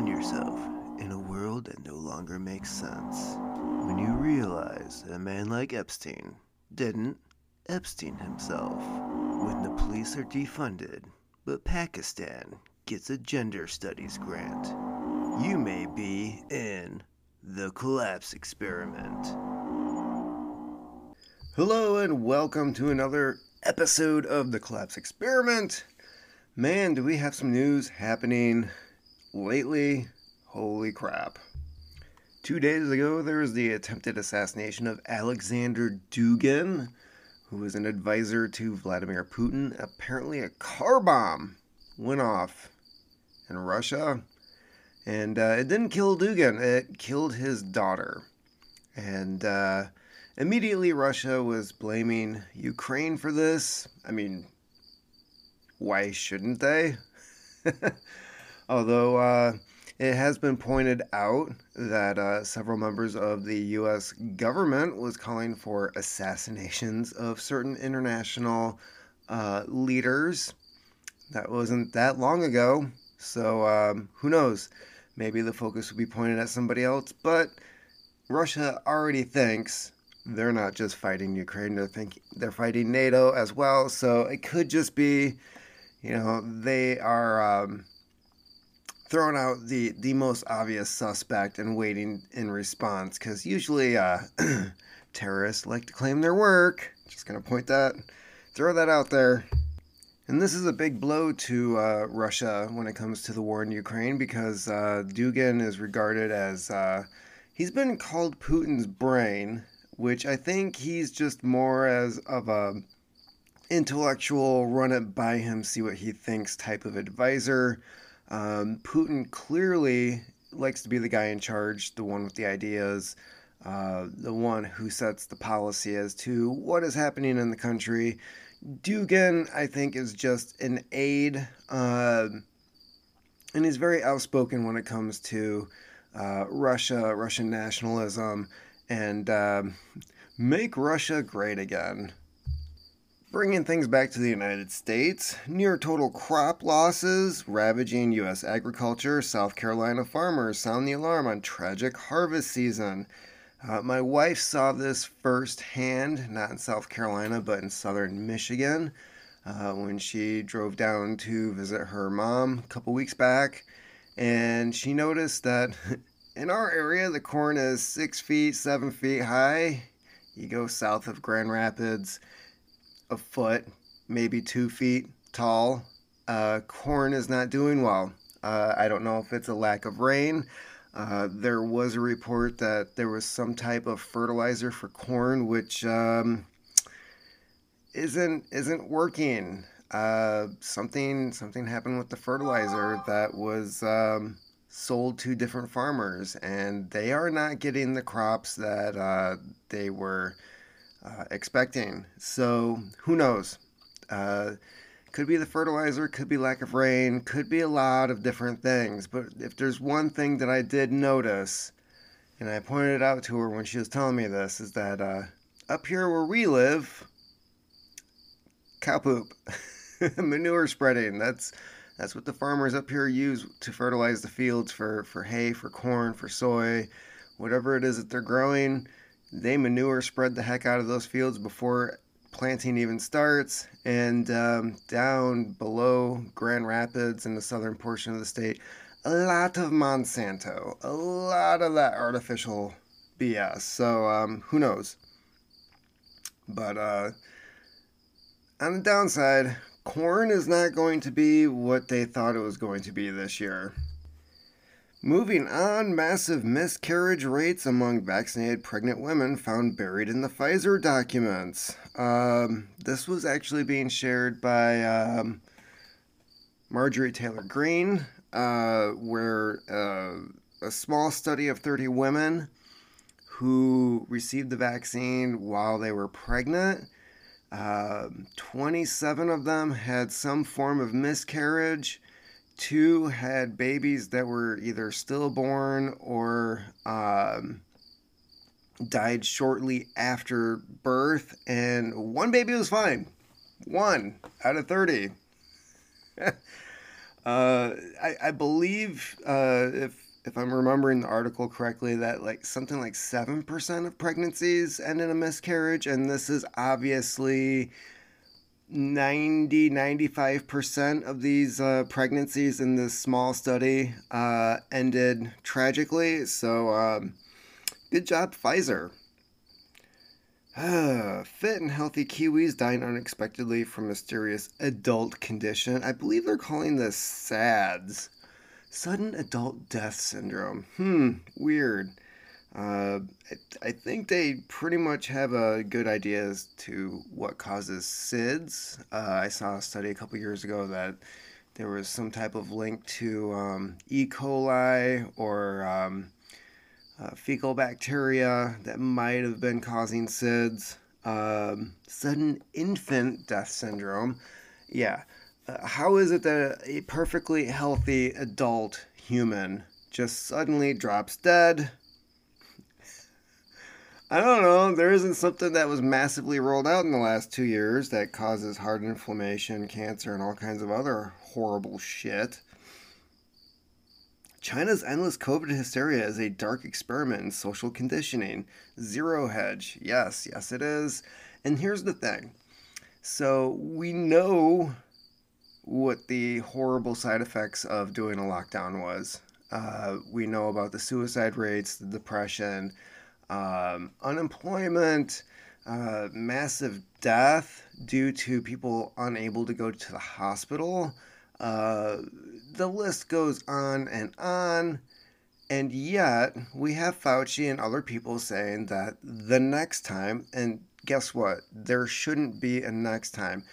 find yourself in a world that no longer makes sense. When you realize that a man like Epstein didn't Epstein himself. When the police are defunded, but Pakistan gets a gender studies grant. You may be in the collapse experiment. Hello, and welcome to another episode of the collapse experiment. Man, do we have some news happening lately? Holy crap. Two days ago, there was the attempted assassination of Alexander Dugin, who was an advisor to Vladimir Putin. Apparently, a car bomb went off in Russia, and uh, it didn't kill Dugin, it killed his daughter. And uh, immediately, Russia was blaming Ukraine for this. I mean, why shouldn't they? Although, uh, it has been pointed out that uh, several members of the U.S. government was calling for assassinations of certain international uh, leaders. That wasn't that long ago, so um, who knows? Maybe the focus will be pointed at somebody else. But Russia already thinks they're not just fighting Ukraine; they're they're fighting NATO as well. So it could just be, you know, they are. Um, throwing out the the most obvious suspect and waiting in response because usually uh, terrorists like to claim their work. Just gonna point that, throw that out there. And this is a big blow to uh, Russia when it comes to the war in Ukraine because uh, Dugin is regarded as uh, he's been called Putin's brain, which I think he's just more as of a intellectual, run it by him, see what he thinks type of advisor. Um, Putin clearly likes to be the guy in charge, the one with the ideas, uh, the one who sets the policy as to what is happening in the country. Dugin, I think, is just an aide, uh, and he's very outspoken when it comes to uh, Russia, Russian nationalism, and um, make Russia great again. Bringing things back to the United States, near total crop losses ravaging U.S. agriculture, South Carolina farmers sound the alarm on tragic harvest season. Uh, my wife saw this firsthand, not in South Carolina, but in southern Michigan, uh, when she drove down to visit her mom a couple weeks back. And she noticed that in our area, the corn is six feet, seven feet high. You go south of Grand Rapids, a foot, maybe two feet tall. Uh, corn is not doing well. Uh, I don't know if it's a lack of rain. Uh, there was a report that there was some type of fertilizer for corn which um, isn't isn't working. Uh, something something happened with the fertilizer that was um, sold to different farmers, and they are not getting the crops that uh, they were uh, expecting. So who knows? Uh, could be the fertilizer, could be lack of rain, could be a lot of different things. But if there's one thing that I did notice, and I pointed it out to her when she was telling me this, is that uh, up here where we live, cow poop, manure spreading. That's that's what the farmers up here use to fertilize the fields for, for hay, for corn, for soy, whatever it is that they're growing they manure spread the heck out of those fields before planting even starts. And um, down below Grand Rapids in the southern portion of the state, a lot of Monsanto, a lot of that artificial BS. So um, who knows? But uh, on the downside, corn is not going to be what they thought it was going to be this year. Moving on, massive miscarriage rates among vaccinated pregnant women found buried in the Pfizer documents. Um, this was actually being shared by um, Marjorie Taylor Greene, uh, where uh, a small study of 30 women who received the vaccine while they were pregnant. Uh, 27 of them had some form of miscarriage two had babies that were either stillborn or um, died shortly after birth, and one baby was fine. One out of 30. Uh, I, I believe uh, if if I'm remembering the article correctly, that like something like seven percent of pregnancies end in a miscarriage, and this is obviously 90 95% of these uh, pregnancies in this small study uh, ended tragically. So um, good job pfizer. Fit and healthy kiwis dying unexpectedly from mysterious adult condition. I believe they're calling this sads sudden adult death syndrome. Hmm weird uh, I, I, think they pretty much have a good idea as to what causes SIDS. Uh, I saw a study a couple years ago that there was some type of link to um, E. coli or um, uh, fecal bacteria that might have been causing SIDS. Um, sudden infant death syndrome. Yeah. Uh, how is it that a perfectly healthy adult human just suddenly drops dead? I don't know. There isn't something that was massively rolled out in the last two years that causes heart inflammation, cancer, and all kinds of other horrible shit. China's endless COVID hysteria is a dark experiment in social conditioning. Zero hedge. Yes, yes, it is. And here's the thing so we know what the horrible side effects of doing a lockdown was. Uh, we know about the suicide rates, the depression um, unemployment, uh, massive death due to people unable to go to the hospital. Uh, the list goes on and on. And yet, we have Fauci and other people saying that the next time, and guess what? There shouldn't be a next time.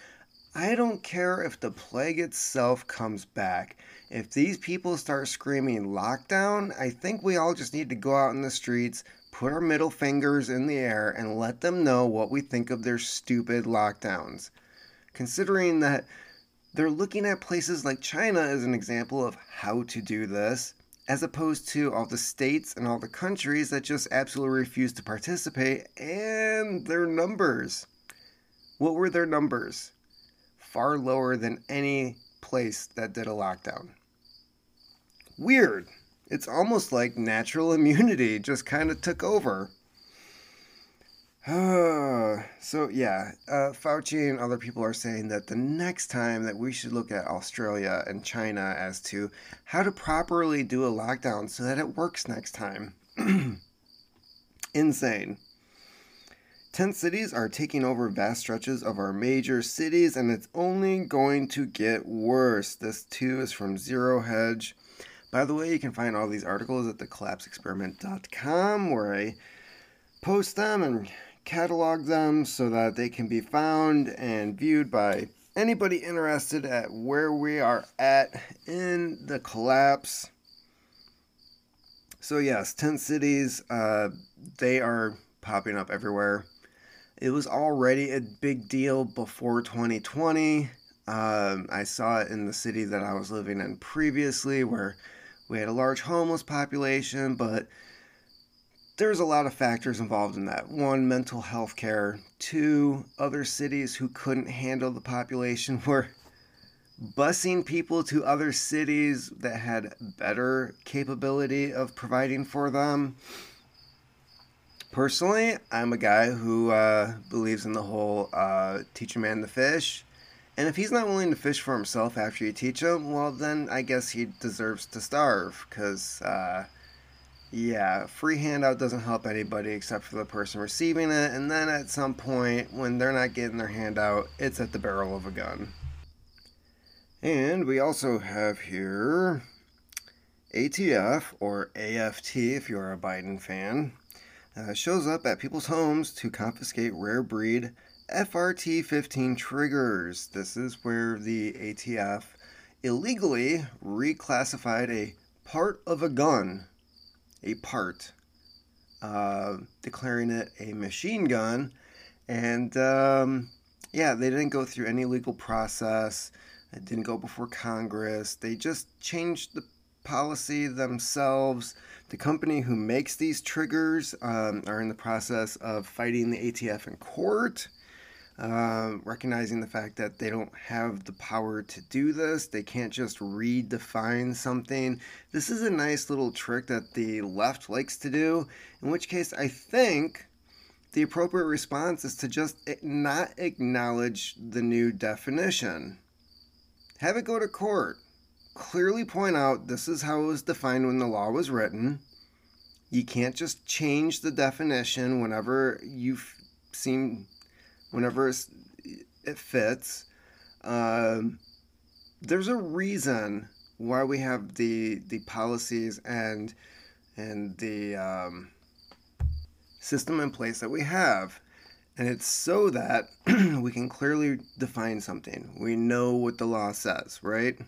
I don't care if the plague itself comes back. If these people start screaming lockdown, I think we all just need to go out in the streets, put our middle fingers in the air, and let them know what we think of their stupid lockdowns. Considering that they're looking at places like China as an example of how to do this, as opposed to all the states and all the countries that just absolutely refuse to participate and their numbers. What were their numbers? Far lower than any place that did a lockdown. Weird. It's almost like natural immunity just kind of took over. so yeah, uh, Fauci and other people are saying that the next time that we should look at Australia and China as to how to properly do a lockdown so that it works next time. Insane. Tent cities are taking over vast stretches of our major cities, and it's only going to get worse. This too is from Zero Hedge. By the way, you can find all these articles at thecollapseexperiment.com where I post them and catalog them so that they can be found and viewed by anybody interested at where we are at in the collapse. So, yes, tent cities, uh, they are popping up everywhere. It was already a big deal before 2020. Um, I saw it in the city that I was living in previously, where we had a large homeless population, but there's a lot of factors involved in that. One, mental health care. Two, other cities who couldn't handle the population were busing people to other cities that had better capability of providing for them. Personally, I'm a guy who uh, believes in the whole uh, teach a man to fish. And if he's not willing to fish for himself after you teach him, well, then I guess he deserves to starve. Because, uh, yeah, free handout doesn't help anybody except for the person receiving it. And then at some point, when they're not getting their handout, it's at the barrel of a gun. And we also have here ATF, or AFT if you're a Biden fan, uh, shows up at people's homes to confiscate rare breed FRT 15 triggers. This is where the ATF illegally reclassified a part of a gun, a part, uh, declaring it a machine gun. And um, yeah, they didn't go through any legal process, it didn't go before Congress. They just changed the policy themselves. The company who makes these triggers um, are in the process of fighting the ATF in court. Uh, recognizing the fact that they don't have the power to do this. They can't just redefine something. This is a nice little trick that the left likes to do, in which case I think the appropriate response is to just not acknowledge the new definition. Have it go to court. Clearly point out this is how it was defined when the law was written. You can't just change the definition whenever you seem whenever it fits. Um, there's a reason why we have the the policies and and the um, system in place that we have. And it's so that we can clearly define something. We know what the law says, right?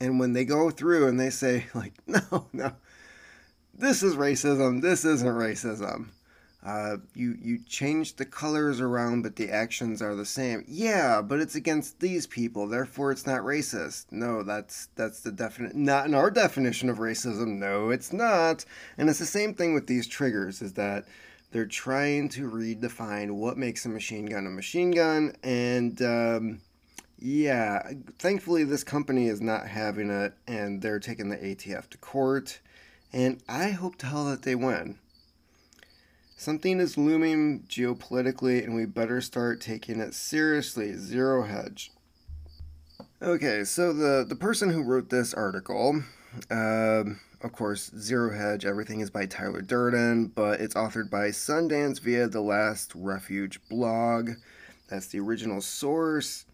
And when they go through and they say, like, no, no, this is racism, this isn't racism, uh, you you change the colors around, but the actions are the same. Yeah, but it's against these people, therefore it's not racist. No, that's that's the definite not in our definition of racism. No, it's not. And it's the same thing with these triggers. Is that they're trying to redefine what makes a machine gun a machine gun, and um, yeah, thankfully this company is not having it, and they're taking the ATF to court, and I hope to hell that they win Something is looming geopolitically, and we better start taking it seriously. Zero hedge. Okay, so the, the person who wrote this article, uh, of course, Zero Hedge, everything is by Tyler Durden, but it's authored by Sundance via the Last Refuge blog. That's the original source.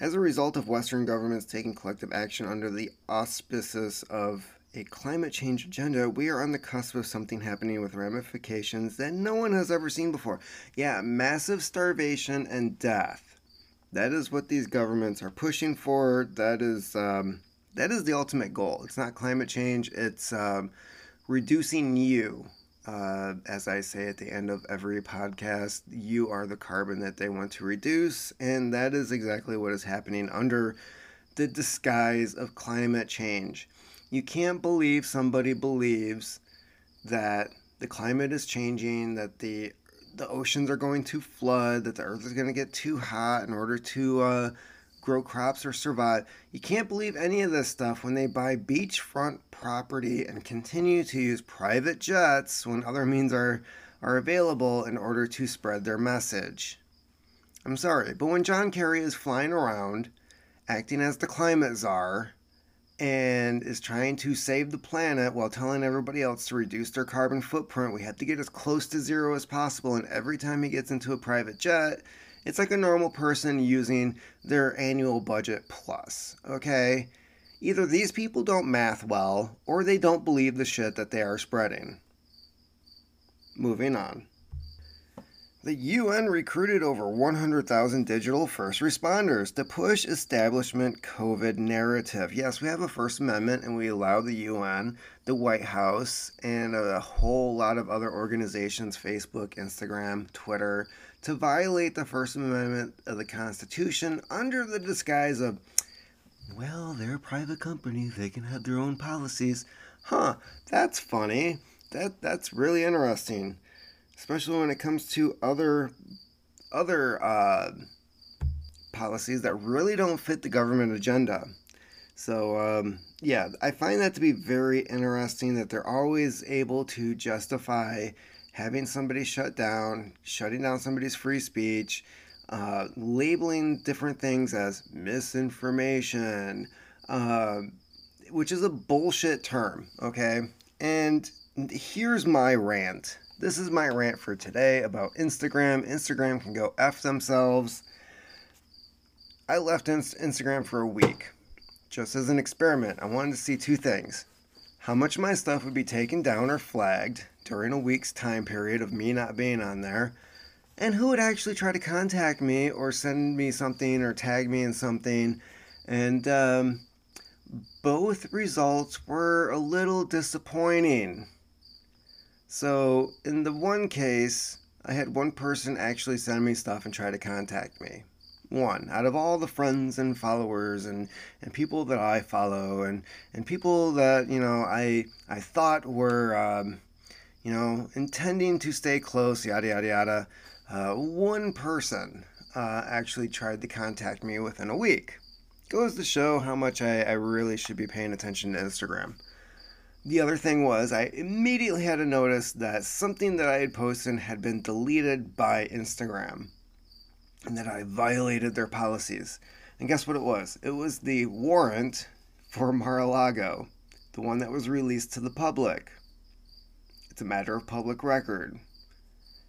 As a result of Western governments taking collective action under the auspices of a climate change agenda, we are on the cusp of something happening with ramifications that no one has ever seen before. Yeah, massive starvation and death. That is what these governments are pushing for. That is um, that is the ultimate goal. It's not climate change. It's um, reducing you. Uh, as I say at the end of every podcast, you are the carbon that they want to reduce, and that is exactly what is happening under the disguise of climate change. You can't believe somebody believes that the climate is changing, that the the oceans are going to flood, that the earth is going to get too hot in order to uh, grow crops or survive. You can't believe any of this stuff when they buy beachfront property and continue to use private jets when other means are, are available in order to spread their message. I'm sorry, but when John Kerry is flying around acting as the climate czar, and is trying to save the planet while telling everybody else to reduce their carbon footprint. We have to get as close to zero as possible, and every time he gets into a private jet, it's like a normal person using their annual budget plus, okay? Either these people don't math well, or they don't believe the shit that they are spreading. Moving on. The UN recruited over 100,000 digital first responders to push establishment COVID narrative. Yes, we have a First Amendment and we allow the UN, the White House, and a whole lot of other organizations Facebook, Instagram, Twitter to violate the First Amendment of the Constitution under the disguise of, well, they're a private company, they can have their own policies. Huh, that's funny. That that's really interesting especially when it comes to other other uh, policies that really don't fit the government agenda. So um, yeah, I find that to be very interesting that they're always able to justify having somebody shut down, shutting down somebody's free speech, uh, labeling different things as misinformation, uh, which is a bullshit term. Okay, and here's my rant this is my rant for today about Instagram. Instagram can go F themselves. I left Instagram for a week just as an experiment. I wanted to see two things how much my stuff would be taken down or flagged during a week's time period of me not being on there, and who would actually try to contact me or send me something or tag me in something. And um, both results were a little disappointing. So, in the one case, I had one person actually send me stuff and try to contact me. One out of all the friends and followers and, and people that I follow and, and people that you know I I thought were um, you know intending to stay close yada yada yada. Uh, one person uh, actually tried to contact me within a week. Goes to show how much I, I really should be paying attention to Instagram. The other thing was, I immediately had to notice that something that I had posted had been deleted by Instagram and that I violated their policies. And guess what it was? It was the warrant for Mar a Lago, the one that was released to the public. It's a matter of public record.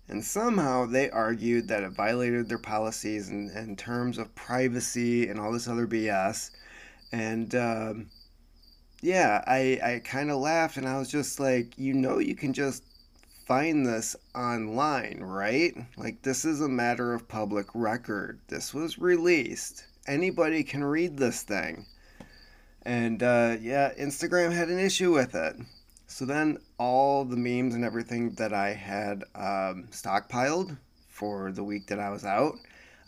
And somehow they argued that it violated their policies in terms of privacy and all this other BS. And, um, yeah, I, I kind of laughed and I was just like, you know, you can just find this online, right? Like, this is a matter of public record. This was released. Anybody can read this thing. And uh, yeah, Instagram had an issue with it. So then all the memes and everything that I had um, stockpiled for the week that I was out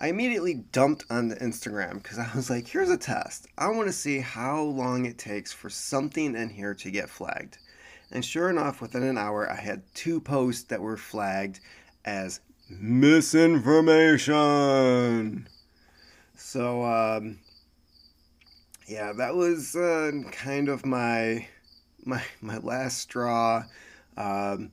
I immediately dumped onto Instagram because I was like, here's a test. I want to see how long it takes for something in here to get flagged. And sure enough, within an hour, I had two posts that were flagged as misinformation. So, um, yeah, that was uh, kind of my my my last straw. Um,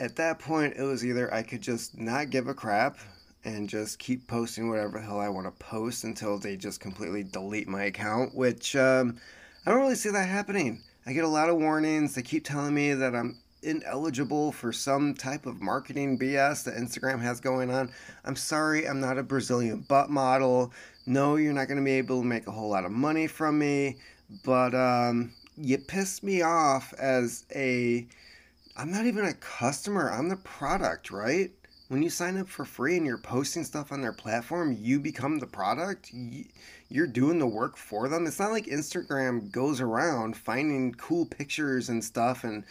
at that point, it was either I could just not give a crap and just keep posting whatever the hell I want to post until they just completely delete my account, which um, I don't really see that happening. I get a lot of warnings. They keep telling me that I'm ineligible for some type of marketing BS that Instagram has going on. I'm sorry, I'm not a Brazilian butt model. No, you're not going to be able to make a whole lot of money from me, but um, you pissed me off as a. I'm not even a customer, I'm the product, right? When you sign up for free and you're posting stuff on their platform, you become the product. You're doing the work for them. It's not like Instagram goes around finding cool pictures and stuff and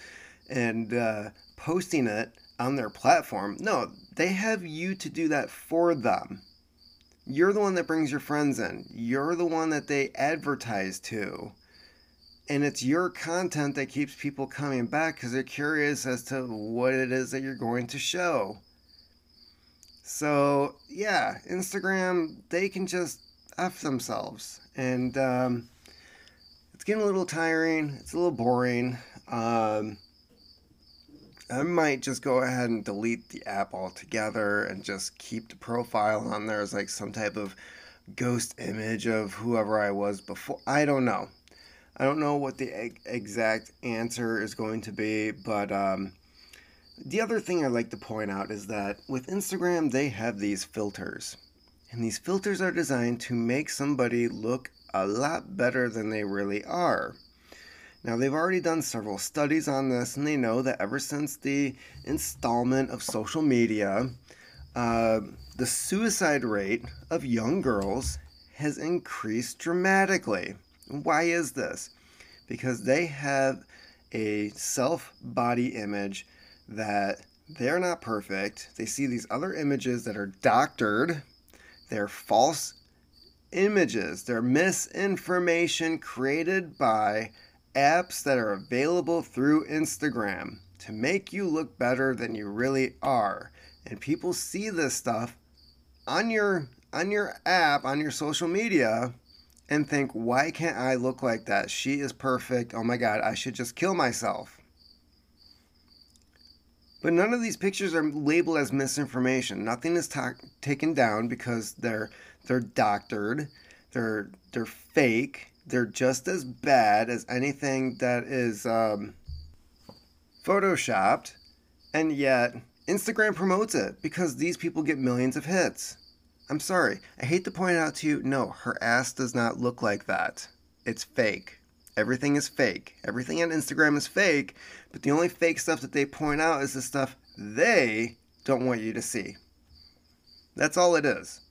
and uh, posting it on their platform. No, they have you to do that for them. You're the one that brings your friends in. You're the one that they advertise to. And it's your content that keeps people coming back because they're curious as to what it is that you're going to show. So yeah, Instagram they can just f themselves, and um, it's getting a little tiring. It's a little boring. Um, I might just go ahead and delete the app altogether and just keep the profile on there as like some type of ghost image of whoever I was before. I don't know. I don't know what the exact answer is going to be, but um, the other thing I like to point out is that with Instagram, they have these filters. And these filters are designed to make somebody look a lot better than they really are. Now, they've already done several studies on this, and they know that ever since the installment of social media, uh, the suicide rate of young girls has increased dramatically. Why is this? Because they have a self body image that they're not perfect. They see these other images that are doctored, they're false images, they're misinformation created by apps that are available through Instagram to make you look better than you really are. And people see this stuff on your on your app, on your social media and think, "Why can't I look like that? She is perfect. Oh my god, I should just kill myself." But none of these pictures are labeled as misinformation. Nothing is ta- taken down because they're they're doctored, they're they're fake. They're just as bad as anything that is um, photoshopped, and yet Instagram promotes it because these people get millions of hits. I'm sorry, I hate to point out to you, no, her ass does not look like that. It's fake. Everything is fake. Everything on Instagram is fake, but the only fake stuff that they point out is the stuff they don't want you to see. That's all it is.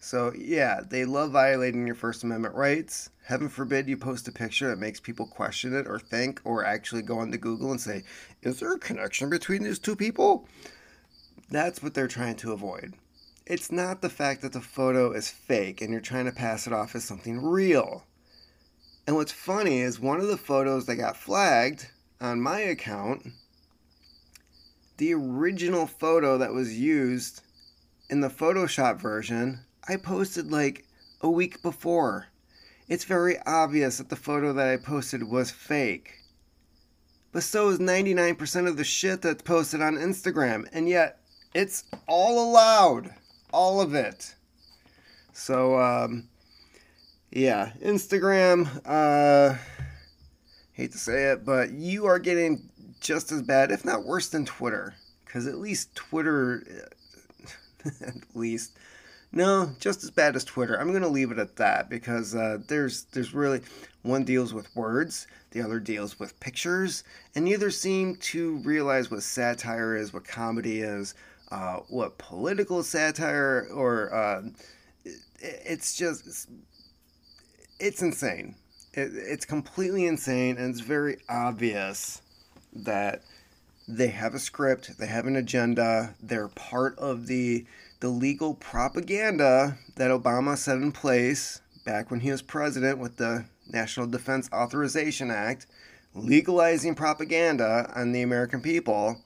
So, yeah, they love violating your First Amendment rights. Heaven forbid you post a picture that makes people question it or think or actually go onto Google and say, is there a connection between these two people? That's what they're trying to avoid. It's not the fact that the photo is fake and you're trying to pass it off as something real. And what's funny is one of the photos that got flagged on my account, the original photo that was used in the Photoshop version, I posted like a week before. It's very obvious that the photo that I posted was fake. But so is 99% of the shit that's posted on Instagram, and yet it's all allowed. All of it. So, um, yeah, Instagram, uh, hate to say it, but you are getting just as bad, if not worse than Twitter. Because at least Twitter, at least, no, just as bad as Twitter. I'm gonna leave it at that because uh, there's there's really one deals with words, the other deals with pictures, and neither seem to realize what satire is, what comedy is, uh, what political satire or uh, it's just it's, insane. It, it's completely insane, and it's very obvious that they have a script, they have an agenda, they're part of the the legal propaganda that Obama set in place back when he was president with the National Defense Authorization Act, legalizing propaganda on the American people,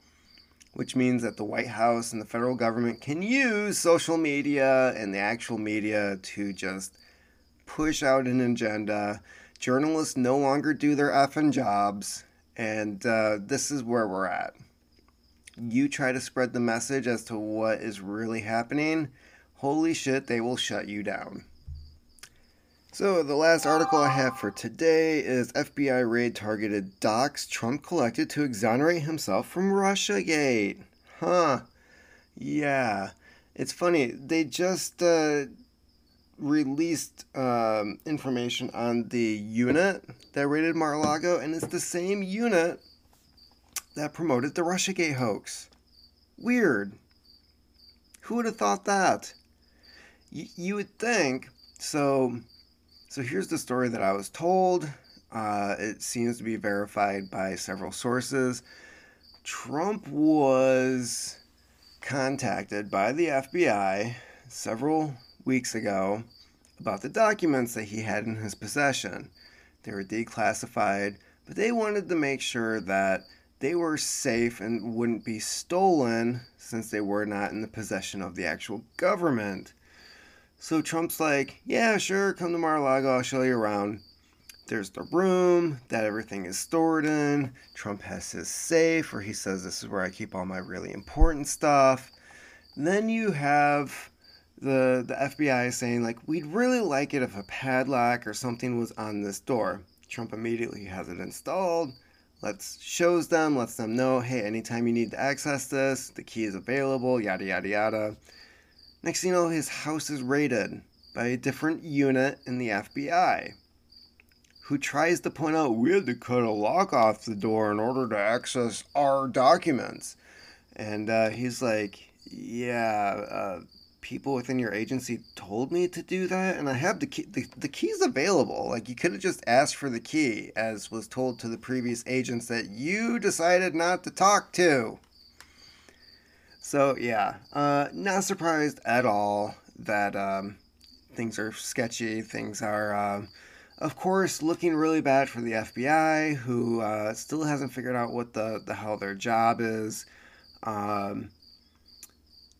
which means that the White House and the federal government can use social media and the actual media to just push out an agenda. Journalists no longer do their effing jobs, and uh, this is where we're at you try to spread the message as to what is really happening, holy shit, they will shut you down. So, the last article I have for today is FBI raid targeted docs Trump collected to exonerate himself from Russiagate. Huh. Yeah. It's funny, they just uh, released um, information on the unit that raided Mar a Lago, and it's the same unit that promoted the Russiagate hoax. Weird. Who would have thought that? Y- you would think. So, so here's the story that I was told. Uh, it seems to be verified by several sources. Trump was contacted by the FBI several weeks ago about the documents that he had in his possession. They were declassified, but they wanted to make sure that they were safe and wouldn't be stolen since they were not in the possession of the actual government. So Trump's like, yeah, sure, come to Mar-a-Lago, I'll show you around. There's the room that everything is stored in. Trump has his safe where he says, this is where I keep all my really important stuff. And then you have the, the FBI is saying, like, we'd really like it if a padlock or something was on this door. Trump immediately has it installed lets shows them, lets them know, hey, anytime you need to access this, the key is available, yada yada yada. Next thing you know, his house is raided by a different unit in the FBI who tries to point out we had to cut a lock off the door in order to access our documents. And uh, he's like, yeah, uh, people within your agency told me to do that and i have the key the, the key's available. Like you could have just asked for the key as was told to the previous agents that you decided not to talk to. So yeah uh, not surprised at all that um, things are sketchy things are um, of course looking really bad for the fbi who uh, still hasn't figured out what the, the hell their job is. Um,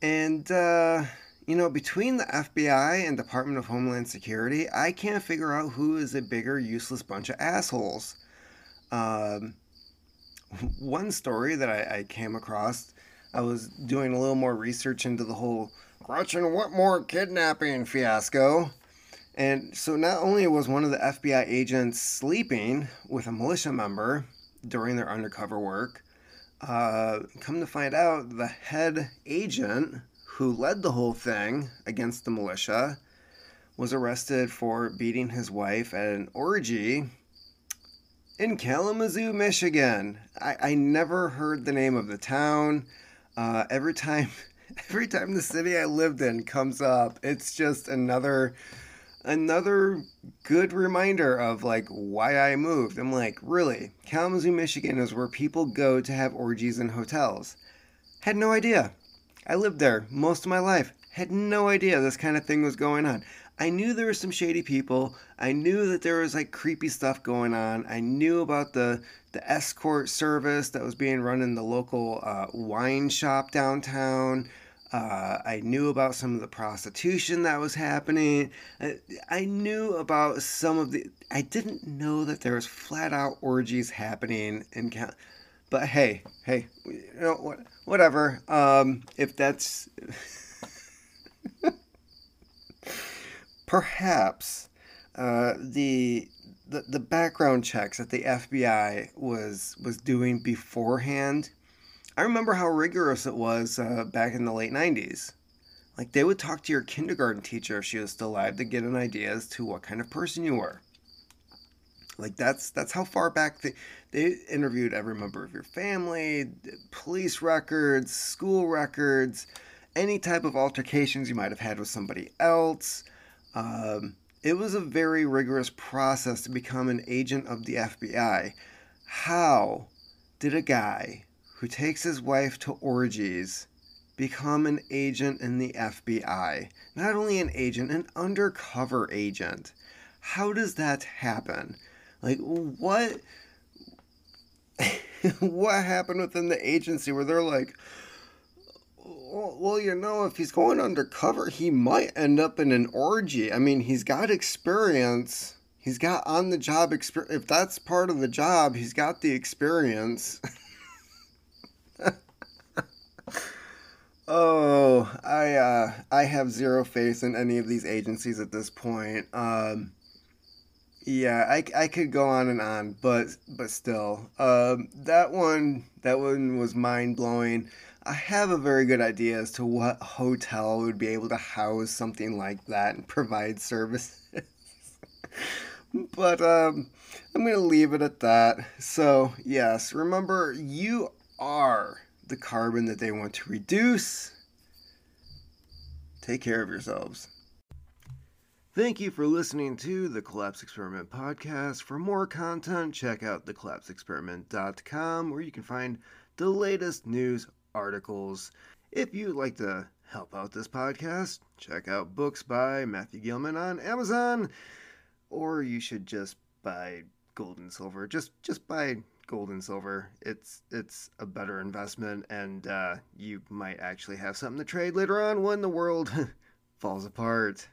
and uh, you know, between the FBI and Department of Homeland Security, I can't figure out who is a bigger useless bunch of assholes. Um, one story that I, I, came across, I was doing a little more research into the whole Gretchen Whitmer kidnapping fiasco. And so not only was one of the FBI agents sleeping with a militia member during their undercover work, uh, come to find out the head agent who led the whole thing against the militia, was arrested for beating his wife at an orgy in Kalamazoo, Michigan. I, I never heard the name of the town. Uh, every time, every time the city I lived in comes up, it's just another, another good reminder of like why I moved. I'm like, really, Kalamazoo, Michigan is where people go to have orgies in hotels. Had no idea. I lived there most of my life. Had no idea this kind of thing was going on. I knew there were some shady people. I knew that there was like creepy stuff going on. I knew about the the escort service that was being run in the local uh, wine shop downtown. Uh, I knew about some of the prostitution that was happening. I, I knew about some of the. I didn't know that there was flat out orgies happening in. But hey, hey, you know? Whatever. Um, if that's perhaps uh, the, the the background checks that the FBI was was doing beforehand I remember how rigorous it was uh, back in the late 90s. Like, they would talk to your kindergarten teacher if she was still alive to get an idea as to what kind of person you were. Like, that's that's how far back they, they interviewed every member of your family, police records, school records, any type of altercations you might have had with somebody else. Um, it was a very rigorous process to become an agent of the FBI. How did a guy who takes his wife to orgies become an agent in the FBI. Not only an agent, an undercover agent. How does that happen? Like what what happened within the agency where they're like well, you know, if he's going undercover, he might end up in an orgy. I mean, he's got experience. He's got on the job experience. If that's part of the job, he's got the experience. Oh, I uh, I have zero faith in any of these agencies at this point. Um, yeah, I, I could go on and on, but but still, um, that one that one was mind blowing. I have a very good idea as to what hotel would be able to house something like that and provide services. but um, I'm gonna leave it at that. So yes, remember you are the carbon that they want to reduce. Take care of yourselves. Thank you for listening to the Collapse Experiment podcast. For more content, check out thecollapseexperiment.com where you can find the latest news articles. If you'd like to help out this podcast, check out books by Matthew Gilman on Amazon, or you should just buy gold and silver. Just just buy gold and silver. It's it's a better investment, and uh, you might actually have something to trade later on when the world falls apart.